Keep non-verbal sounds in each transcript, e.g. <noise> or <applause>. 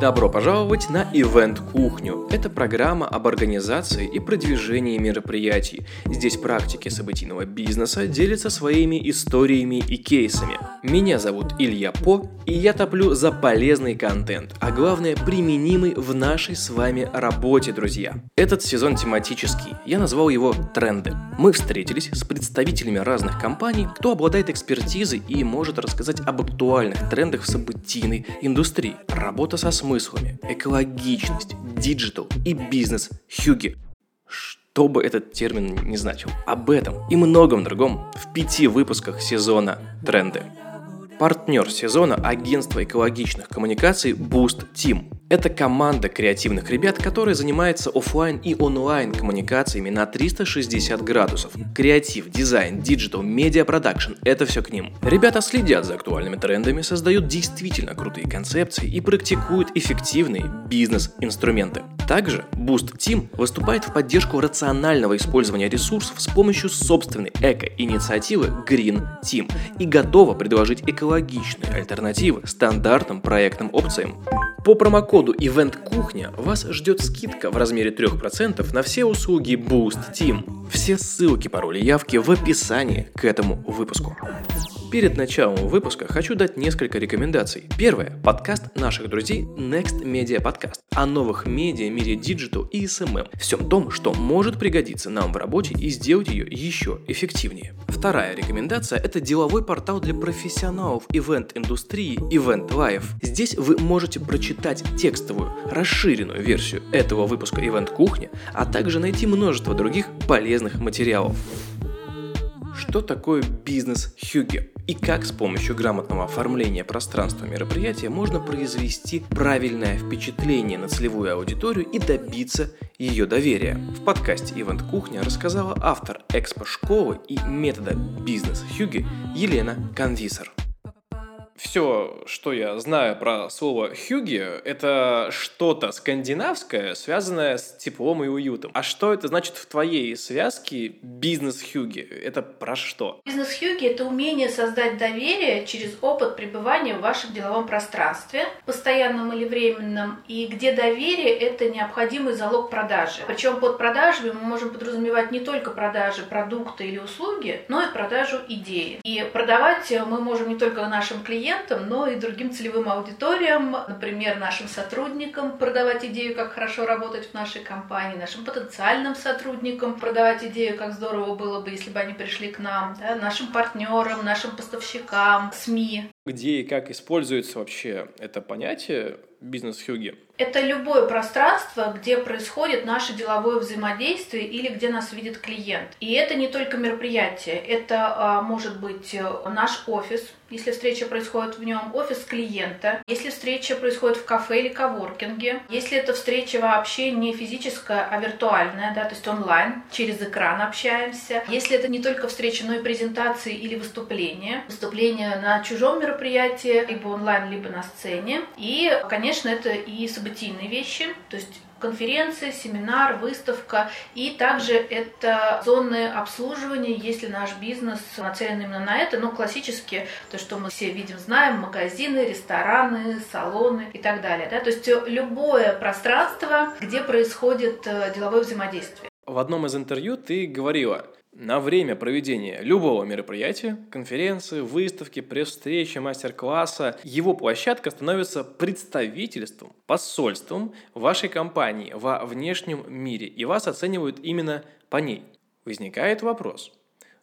Добро пожаловать на Event Кухню. Это программа об организации и продвижении мероприятий. Здесь практики событийного бизнеса делятся своими историями и кейсами. Меня зовут Илья По, и я топлю за полезный контент, а главное применимый в нашей с вами работе, друзья. Этот сезон тематический, я назвал его «Тренды». Мы встретились с представителями разных компаний, кто обладает экспертизой и может рассказать об актуальных трендах в событийной индустрии. Работа со смыслом смыслами, экологичность, digital и бизнес-хюгге. Что бы этот термин не значил. Об этом и многом другом в пяти выпусках сезона «Тренды». Партнер сезона – агентство экологичных коммуникаций Boost Team – это команда креативных ребят, которые занимаются офлайн и онлайн коммуникациями на 360 градусов. Креатив, дизайн, digital, медиа-продакшн – это все к ним. Ребята следят за актуальными трендами, создают действительно крутые концепции и практикуют эффективные бизнес-инструменты. Также Boost Team выступает в поддержку рационального использования ресурсов с помощью собственной эко-инициативы Green Team и готова предложить экологичные альтернативы стандартным проектным опциям. По промокоду Event Кухня вас ждет скидка в размере 3% на все услуги Boost Team. Все ссылки, пароли явки в описании к этому выпуску. Перед началом выпуска хочу дать несколько рекомендаций. Первое – подкаст наших друзей Next Media Podcast о новых медиа, мире digital и SMM. Всем том, что может пригодиться нам в работе и сделать ее еще эффективнее. Вторая рекомендация – это деловой портал для профессионалов ивент-индустрии Event Life. Здесь вы можете прочитать текстовую, расширенную версию этого выпуска Event Кухни, а также найти множество других полезных материалов. Что такое бизнес Хьюги? И как с помощью грамотного оформления пространства мероприятия можно произвести правильное впечатление на целевую аудиторию и добиться ее доверия. В подкасте Event Кухня рассказала автор экспо-школы и метода бизнес Хьюги Елена Конвисер все, что я знаю про слово «хюги», это что-то скандинавское, связанное с теплом и уютом. А что это значит в твоей связке «бизнес-хюги»? Это про что? Бизнес-хюги – это умение создать доверие через опыт пребывания в вашем деловом пространстве, постоянном или временном, и где доверие – это необходимый залог продажи. Причем под продажами мы можем подразумевать не только продажи продукта или услуги, но и продажу идеи. И продавать мы можем не только нашим клиентам, клиентам, но и другим целевым аудиториям, например, нашим сотрудникам продавать идею, как хорошо работать в нашей компании, нашим потенциальным сотрудникам продавать идею, как здорово было бы, если бы они пришли к нам, да, нашим партнерам, нашим поставщикам, СМИ. Где и как используется вообще это понятие бизнес-хюги? Это любое пространство, где происходит наше деловое взаимодействие или где нас видит клиент. И это не только мероприятие, это а, может быть э, наш офис, если встреча происходит в нем, офис клиента, если встреча происходит в кафе или коворкинге, если эта встреча вообще не физическая, а виртуальная, да, то есть онлайн, через экран общаемся, если это не только встреча, но и презентации или выступления, выступления на чужом мероприятии, либо онлайн, либо на сцене, и, конечно, это и события событийные вещи, то есть конференция, семинар, выставка. И также это зоны обслуживания, если наш бизнес нацелен именно на это. Но классически, то, что мы все видим, знаем, магазины, рестораны, салоны и так далее. Да? То есть любое пространство, где происходит э, деловое взаимодействие. В одном из интервью ты говорила – на время проведения любого мероприятия, конференции, выставки, пресс-встречи, мастер-класса, его площадка становится представительством, посольством вашей компании во внешнем мире, и вас оценивают именно по ней. Возникает вопрос,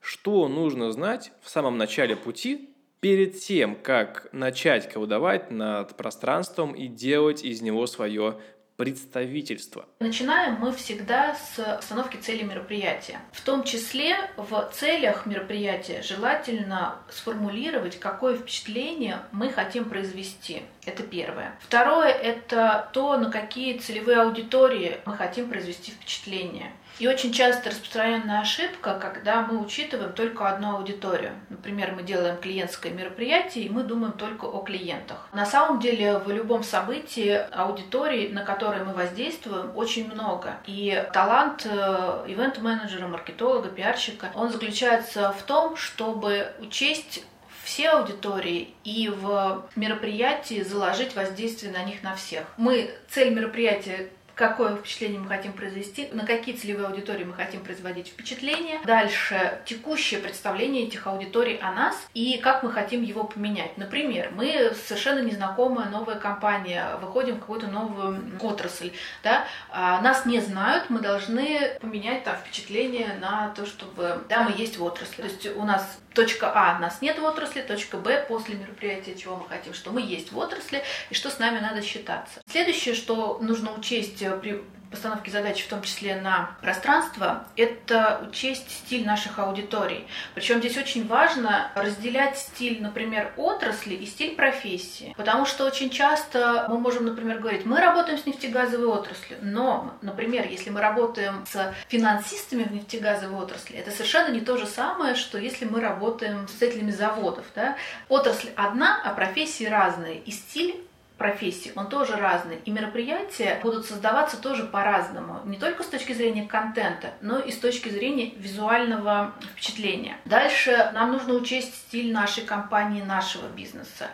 что нужно знать в самом начале пути перед тем, как начать колдовать над пространством и делать из него свое представительства. Начинаем мы всегда с установки цели мероприятия. В том числе в целях мероприятия желательно сформулировать, какое впечатление мы хотим произвести. Это первое. Второе – это то, на какие целевые аудитории мы хотим произвести впечатление. И очень часто распространенная ошибка, когда мы учитываем только одну аудиторию. Например, мы делаем клиентское мероприятие, и мы думаем только о клиентах. На самом деле, в любом событии аудитории, на которые мы воздействуем, очень много. И талант э, ивент-менеджера, маркетолога, пиарщика, он заключается в том, чтобы учесть все аудитории и в мероприятии заложить воздействие на них на всех. Мы цель мероприятия какое впечатление мы хотим произвести, на какие целевые аудитории мы хотим производить впечатление. Дальше текущее представление этих аудиторий о нас и как мы хотим его поменять. Например, мы совершенно незнакомая новая компания, выходим в какую-то новую отрасль, да, а нас не знают, мы должны поменять там впечатление на то, чтобы, да, мы есть в отрасли. То есть у нас точка А нас нет в отрасли, точка Б после мероприятия, чего мы хотим, что мы есть в отрасли и что с нами надо считаться. Следующее, что нужно учесть при постановки задач, в том числе на пространство, это учесть стиль наших аудиторий. Причем здесь очень важно разделять стиль, например, отрасли и стиль профессии. Потому что очень часто мы можем, например, говорить, мы работаем с нефтегазовой отраслью, но, например, если мы работаем с финансистами в нефтегазовой отрасли, это совершенно не то же самое, что если мы работаем с представителями заводов. Да? Отрасль одна, а профессии разные. И стиль профессий, он тоже разный. И мероприятия будут создаваться тоже по-разному. Не только с точки зрения контента, но и с точки зрения визуального впечатления. Дальше нам нужно учесть стиль нашей компании, нашего бизнеса.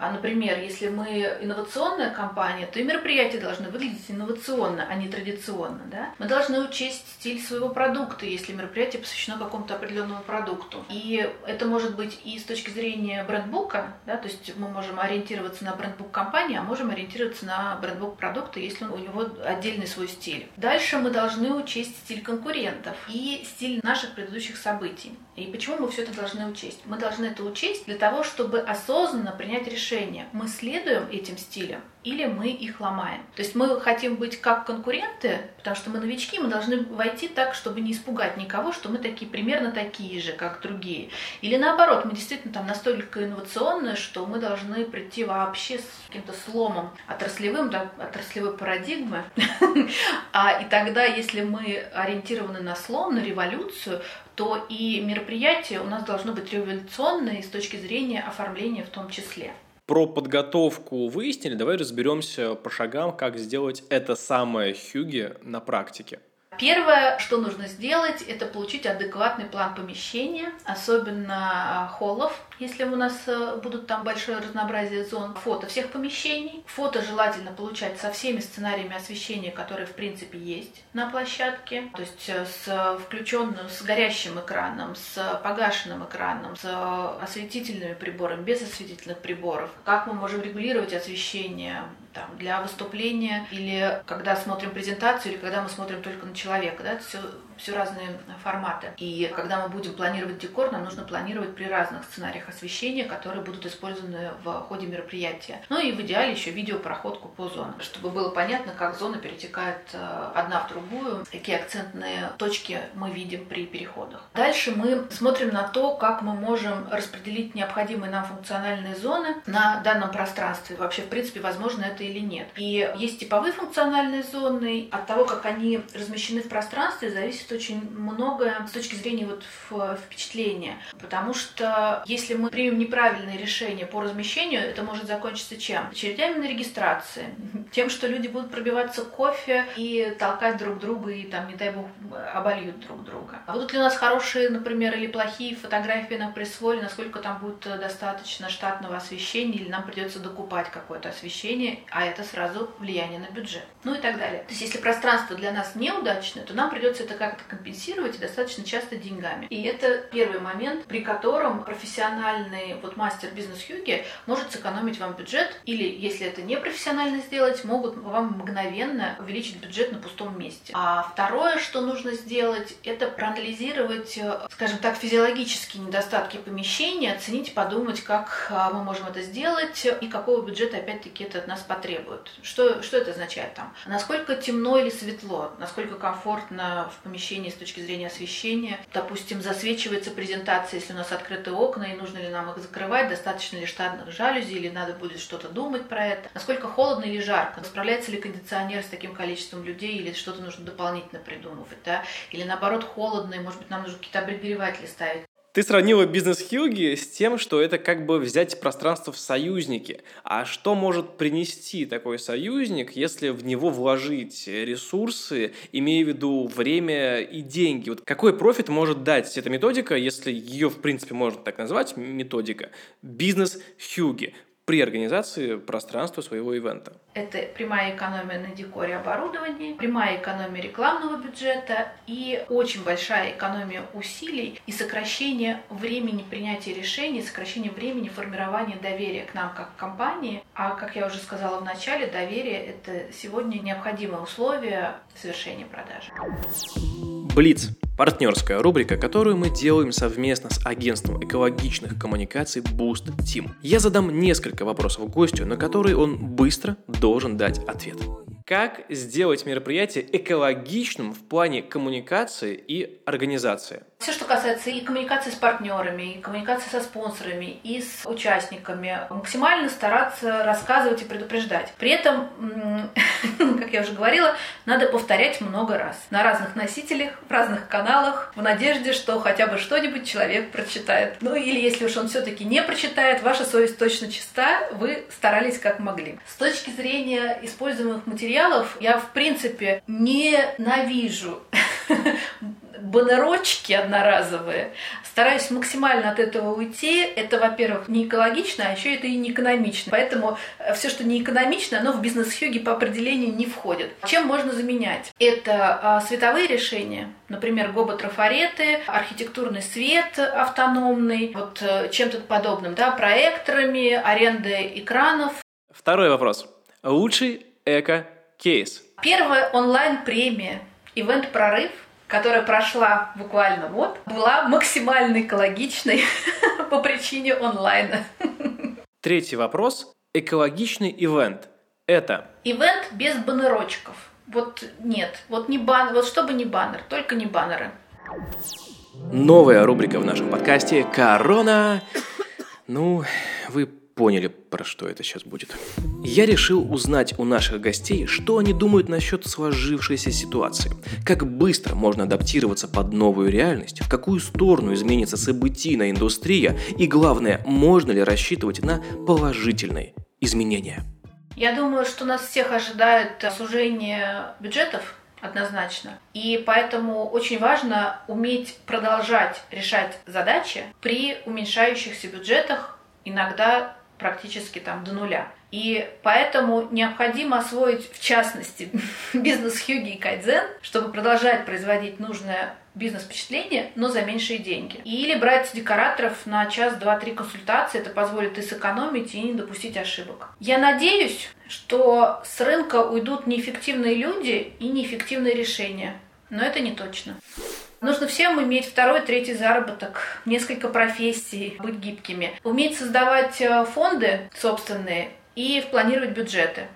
А, например, если мы инновационная компания, то и мероприятия должны выглядеть инновационно, а не традиционно. Да? Мы должны учесть стиль своего продукта, если мероприятие посвящено какому-то определенному продукту. И это может быть и с точки зрения брендбука, да, то есть мы можем ориентироваться на брендбук компании, а можем ориентироваться на брендбук продукта, если у него отдельный свой стиль. Дальше мы должны учесть стиль конкурентов и стиль наших предыдущих событий. И почему мы все это должны учесть? Мы должны это учесть для того, чтобы осознанно принять решение, мы следуем этим стилям или мы их ломаем. То есть мы хотим быть как конкуренты, потому что мы новички, мы должны войти так, чтобы не испугать никого, что мы такие примерно такие же, как другие. Или наоборот, мы действительно там настолько инновационные, что мы должны прийти вообще с каким-то сломом отраслевым, да, отраслевой парадигмы. <laughs> А и тогда, если мы ориентированы на слом, на революцию, то и мероприятие у нас должно быть революционное с точки зрения оформления в том числе. Про подготовку выяснили, давай разберемся по шагам, как сделать это самое хюги на практике. Первое, что нужно сделать, это получить адекватный план помещения, особенно а, холлов, если у нас э, будут там большое разнообразие зон, фото всех помещений. Фото желательно получать со всеми сценариями освещения, которые в принципе есть на площадке, то есть э, с включенным, с горящим экраном, с погашенным экраном, с осветительными приборами, без осветительных приборов. Как мы можем регулировать освещение там, для выступления или когда смотрим презентацию, или когда мы смотрим только на человека. Да? Это все все разные форматы. И когда мы будем планировать декор, нам нужно планировать при разных сценариях освещения, которые будут использованы в ходе мероприятия. Ну и в идеале еще видеопроходку по зонам, чтобы было понятно, как зона перетекает э, одна в другую, какие акцентные точки мы видим при переходах. Дальше мы смотрим на то, как мы можем распределить необходимые нам функциональные зоны на данном пространстве. Вообще, в принципе, возможно это или нет. И есть типовые функциональные зоны. От того, как они размещены в пространстве, зависит очень многое с точки зрения вот впечатления. Потому что если мы примем неправильное решение по размещению, это может закончиться чем? Очередями на регистрации, <laughs> тем, что люди будут пробиваться кофе и толкать друг друга, и там, не дай бог, обольют друг друга. А будут ли у нас хорошие, например, или плохие фотографии на пресс-воле, насколько там будет достаточно штатного освещения, или нам придется докупать какое-то освещение, а это сразу влияние на бюджет. Ну и так далее. То есть если пространство для нас неудачное, то нам придется это как как-то компенсировать достаточно часто деньгами. И это первый момент, при котором профессиональный вот мастер бизнес-хьюги может сэкономить вам бюджет, или если это не профессионально сделать, могут вам мгновенно увеличить бюджет на пустом месте. А второе, что нужно сделать, это проанализировать, э, скажем так, физиологические недостатки помещения, оценить, подумать, как э, мы можем это сделать и какого бюджета опять-таки это от нас потребует. Что, что это означает там? Насколько темно или светло, насколько комфортно в помещении с точки зрения освещения. Допустим, засвечивается презентация, если у нас открыты окна, и нужно ли нам их закрывать, достаточно ли штатных жалюзи, или надо будет что-то думать про это. Насколько холодно или жарко, справляется ли кондиционер с таким количеством людей, или что-то нужно дополнительно придумывать, да? Или наоборот холодно, и, может быть, нам нужно какие-то обогреватели ставить. Ты сравнила бизнес Хьюги с тем, что это как бы взять пространство в союзники. А что может принести такой союзник, если в него вложить ресурсы, имея в виду время и деньги? Вот какой профит может дать эта методика, если ее, в принципе, можно так назвать, методика, бизнес Хьюги? При организации пространства своего ивента. Это прямая экономия на декоре оборудования, прямая экономия рекламного бюджета и очень большая экономия усилий и сокращение времени принятия решений, сокращение времени формирования доверия к нам как компании. А, как я уже сказала в начале, доверие – это сегодня необходимое условие совершения продажи. Блиц – партнерская рубрика, которую мы делаем совместно с агентством экологичных коммуникаций Boost Team. Я задам несколько вопросов гостю, на которые он быстро должен дать ответ. Как сделать мероприятие экологичным в плане коммуникации и организации? Все, что касается и коммуникации с партнерами, и коммуникации со спонсорами, и с участниками, максимально стараться рассказывать и предупреждать. При этом, <laughs> как я уже говорила, надо повторять много раз на разных носителях, в разных каналах, в надежде, что хотя бы что-нибудь человек прочитает. Ну или если уж он все-таки не прочитает, ваша совесть точно чиста, вы старались как могли. С точки зрения используемых материалов, я в принципе ненавижу <laughs> баннерочки одноразовые. Стараюсь максимально от этого уйти. Это, во-первых, не экологично, а еще это и не экономично. Поэтому э, все, что не экономично, оно в бизнес-хьюге по определению не входит. Чем можно заменять? Это а, световые решения, например, гоботрафареты, архитектурный свет автономный, вот э, чем-то подобным, да, проекторами, аренда экранов. Второй вопрос. Лучший эко-кейс? Первая онлайн-премия «Ивент Прорыв» которая прошла буквально вот, была максимально экологичной <laughs> по причине онлайна. Третий вопрос. Экологичный ивент. Это? Ивент без баннерочков. Вот нет. Вот не бан, вот чтобы не баннер, только не баннеры. Новая рубрика в нашем подкасте «Корона». Ну, вы поняли, про что это сейчас будет. Я решил узнать у наших гостей, что они думают насчет сложившейся ситуации, как быстро можно адаптироваться под новую реальность, в какую сторону изменится событийная индустрия и, главное, можно ли рассчитывать на положительные изменения. Я думаю, что нас всех ожидает сужение бюджетов однозначно. И поэтому очень важно уметь продолжать решать задачи при уменьшающихся бюджетах, иногда практически там до нуля. И поэтому необходимо освоить, в частности, <laughs> бизнес Хьюги и Кайдзен, чтобы продолжать производить нужное бизнес-впечатление, но за меньшие деньги. Или брать декораторов на час, два, три консультации. Это позволит и сэкономить, и не допустить ошибок. Я надеюсь, что с рынка уйдут неэффективные люди и неэффективные решения. Но это не точно. Нужно всем иметь второй, третий заработок, несколько профессий, быть гибкими. Уметь создавать э, фонды собственные и планировать бюджеты.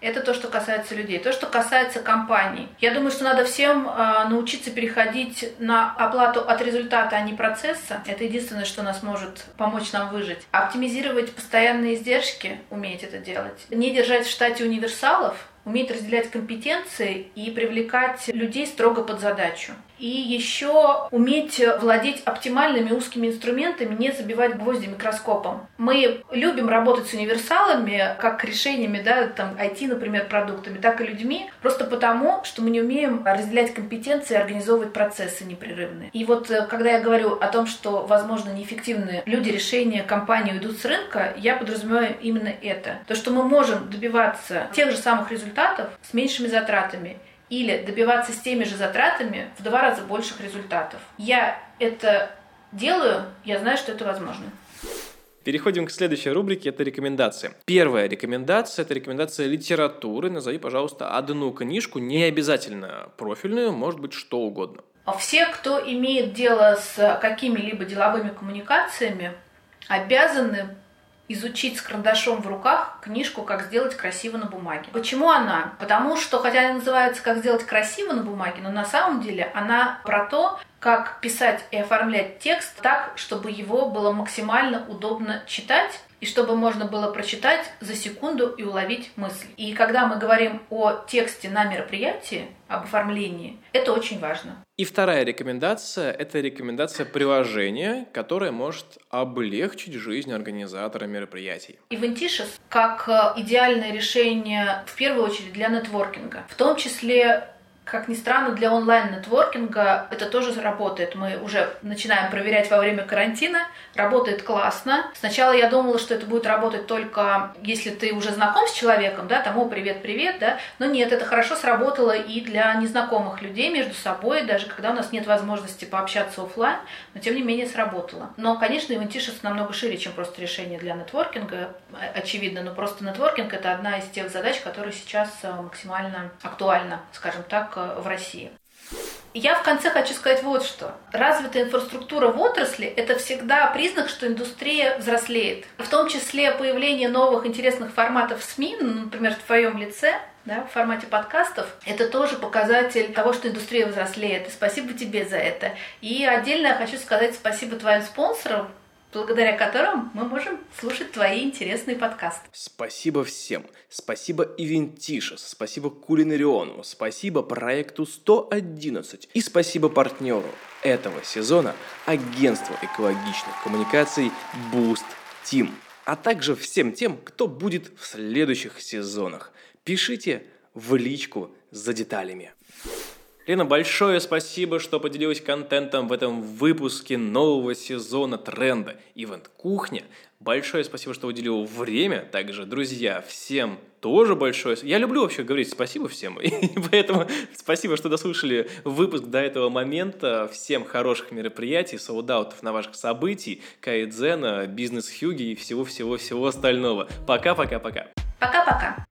Это то, что касается людей. То, что касается компаний. Я думаю, что надо всем э, научиться переходить на оплату от результата, а не процесса. Это единственное, что нас может помочь нам выжить. Оптимизировать постоянные издержки, уметь это делать. Не держать в штате универсалов, уметь разделять компетенции и привлекать людей строго под задачу. И еще уметь владеть оптимальными узкими инструментами, не забивать гвозди микроскопом. Мы любим работать с универсалами, как решениями, да, там, IT, например, продуктами, так и людьми, просто потому, что мы не умеем разделять компетенции и организовывать процессы непрерывные. И вот э, когда я говорю о том, что, возможно, неэффективные люди, решения, компании уйдут с рынка, я подразумеваю именно это. То, что мы можем добиваться тех же самых результатов с меньшими затратами или добиваться с теми же затратами в два раза больших результатов. Я это делаю, я знаю, что это возможно. Переходим к следующей рубрике, это рекомендации. Первая рекомендация – это рекомендация литературы. Назови, пожалуйста, одну книжку, не обязательно профильную, может быть, что угодно. Все, кто имеет дело с какими-либо деловыми коммуникациями, обязаны изучить с карандашом в руках книжку «Как сделать красиво на бумаге». Почему она? Потому что, хотя она называется «Как сделать красиво на бумаге», но на самом деле она про то, как писать и оформлять текст так, чтобы его было максимально удобно читать и чтобы можно было прочитать за секунду и уловить мысль. И когда мы говорим о тексте на мероприятии, об оформлении, это очень важно. И вторая рекомендация – это рекомендация приложения, которое может облегчить жизнь организатора мероприятий. Eventicious как э, идеальное решение в первую очередь для нетворкинга, в том числе как ни странно, для онлайн-нетворкинга это тоже работает. Мы уже начинаем проверять во время карантина. Работает классно. Сначала я думала, что это будет работать только если ты уже знаком с человеком, да, тому привет-привет, да. Но нет, это хорошо сработало и для незнакомых людей между собой, даже когда у нас нет возможности пообщаться офлайн, но тем не менее сработало. Но, конечно, Eventishus намного шире, чем просто решение для нетворкинга, очевидно, но просто нетворкинг это одна из тех задач, которые сейчас э, максимально актуальна, скажем так, в России. Я в конце хочу сказать вот что. Развитая инфраструктура в отрасли – это всегда признак, что индустрия взрослеет. В том числе появление новых интересных форматов СМИ, ну, например, в твоем лице, да, в формате подкастов, это тоже показатель того, что индустрия взрослеет. И спасибо тебе за это. И отдельно я хочу сказать спасибо твоим спонсорам, благодаря которым мы можем слушать твои интересные подкасты. Спасибо всем. Спасибо Ивентишес, спасибо Кулинариону, спасибо проекту 111 и спасибо партнеру этого сезона агентству экологичных коммуникаций Boost Team, а также всем тем, кто будет в следующих сезонах. Пишите в личку за деталями. Лена, большое спасибо, что поделилась контентом в этом выпуске нового сезона тренда Ивент Кухня. Большое спасибо, что уделил время. Также, друзья, всем тоже большое. Я люблю вообще говорить спасибо всем, <laughs> и поэтому спасибо, что дослушали выпуск до этого момента. Всем хороших мероприятий, солдаутов на ваших событий, кайдзена, бизнес-хюги и всего-всего-всего остального. Пока-пока-пока. Пока-пока.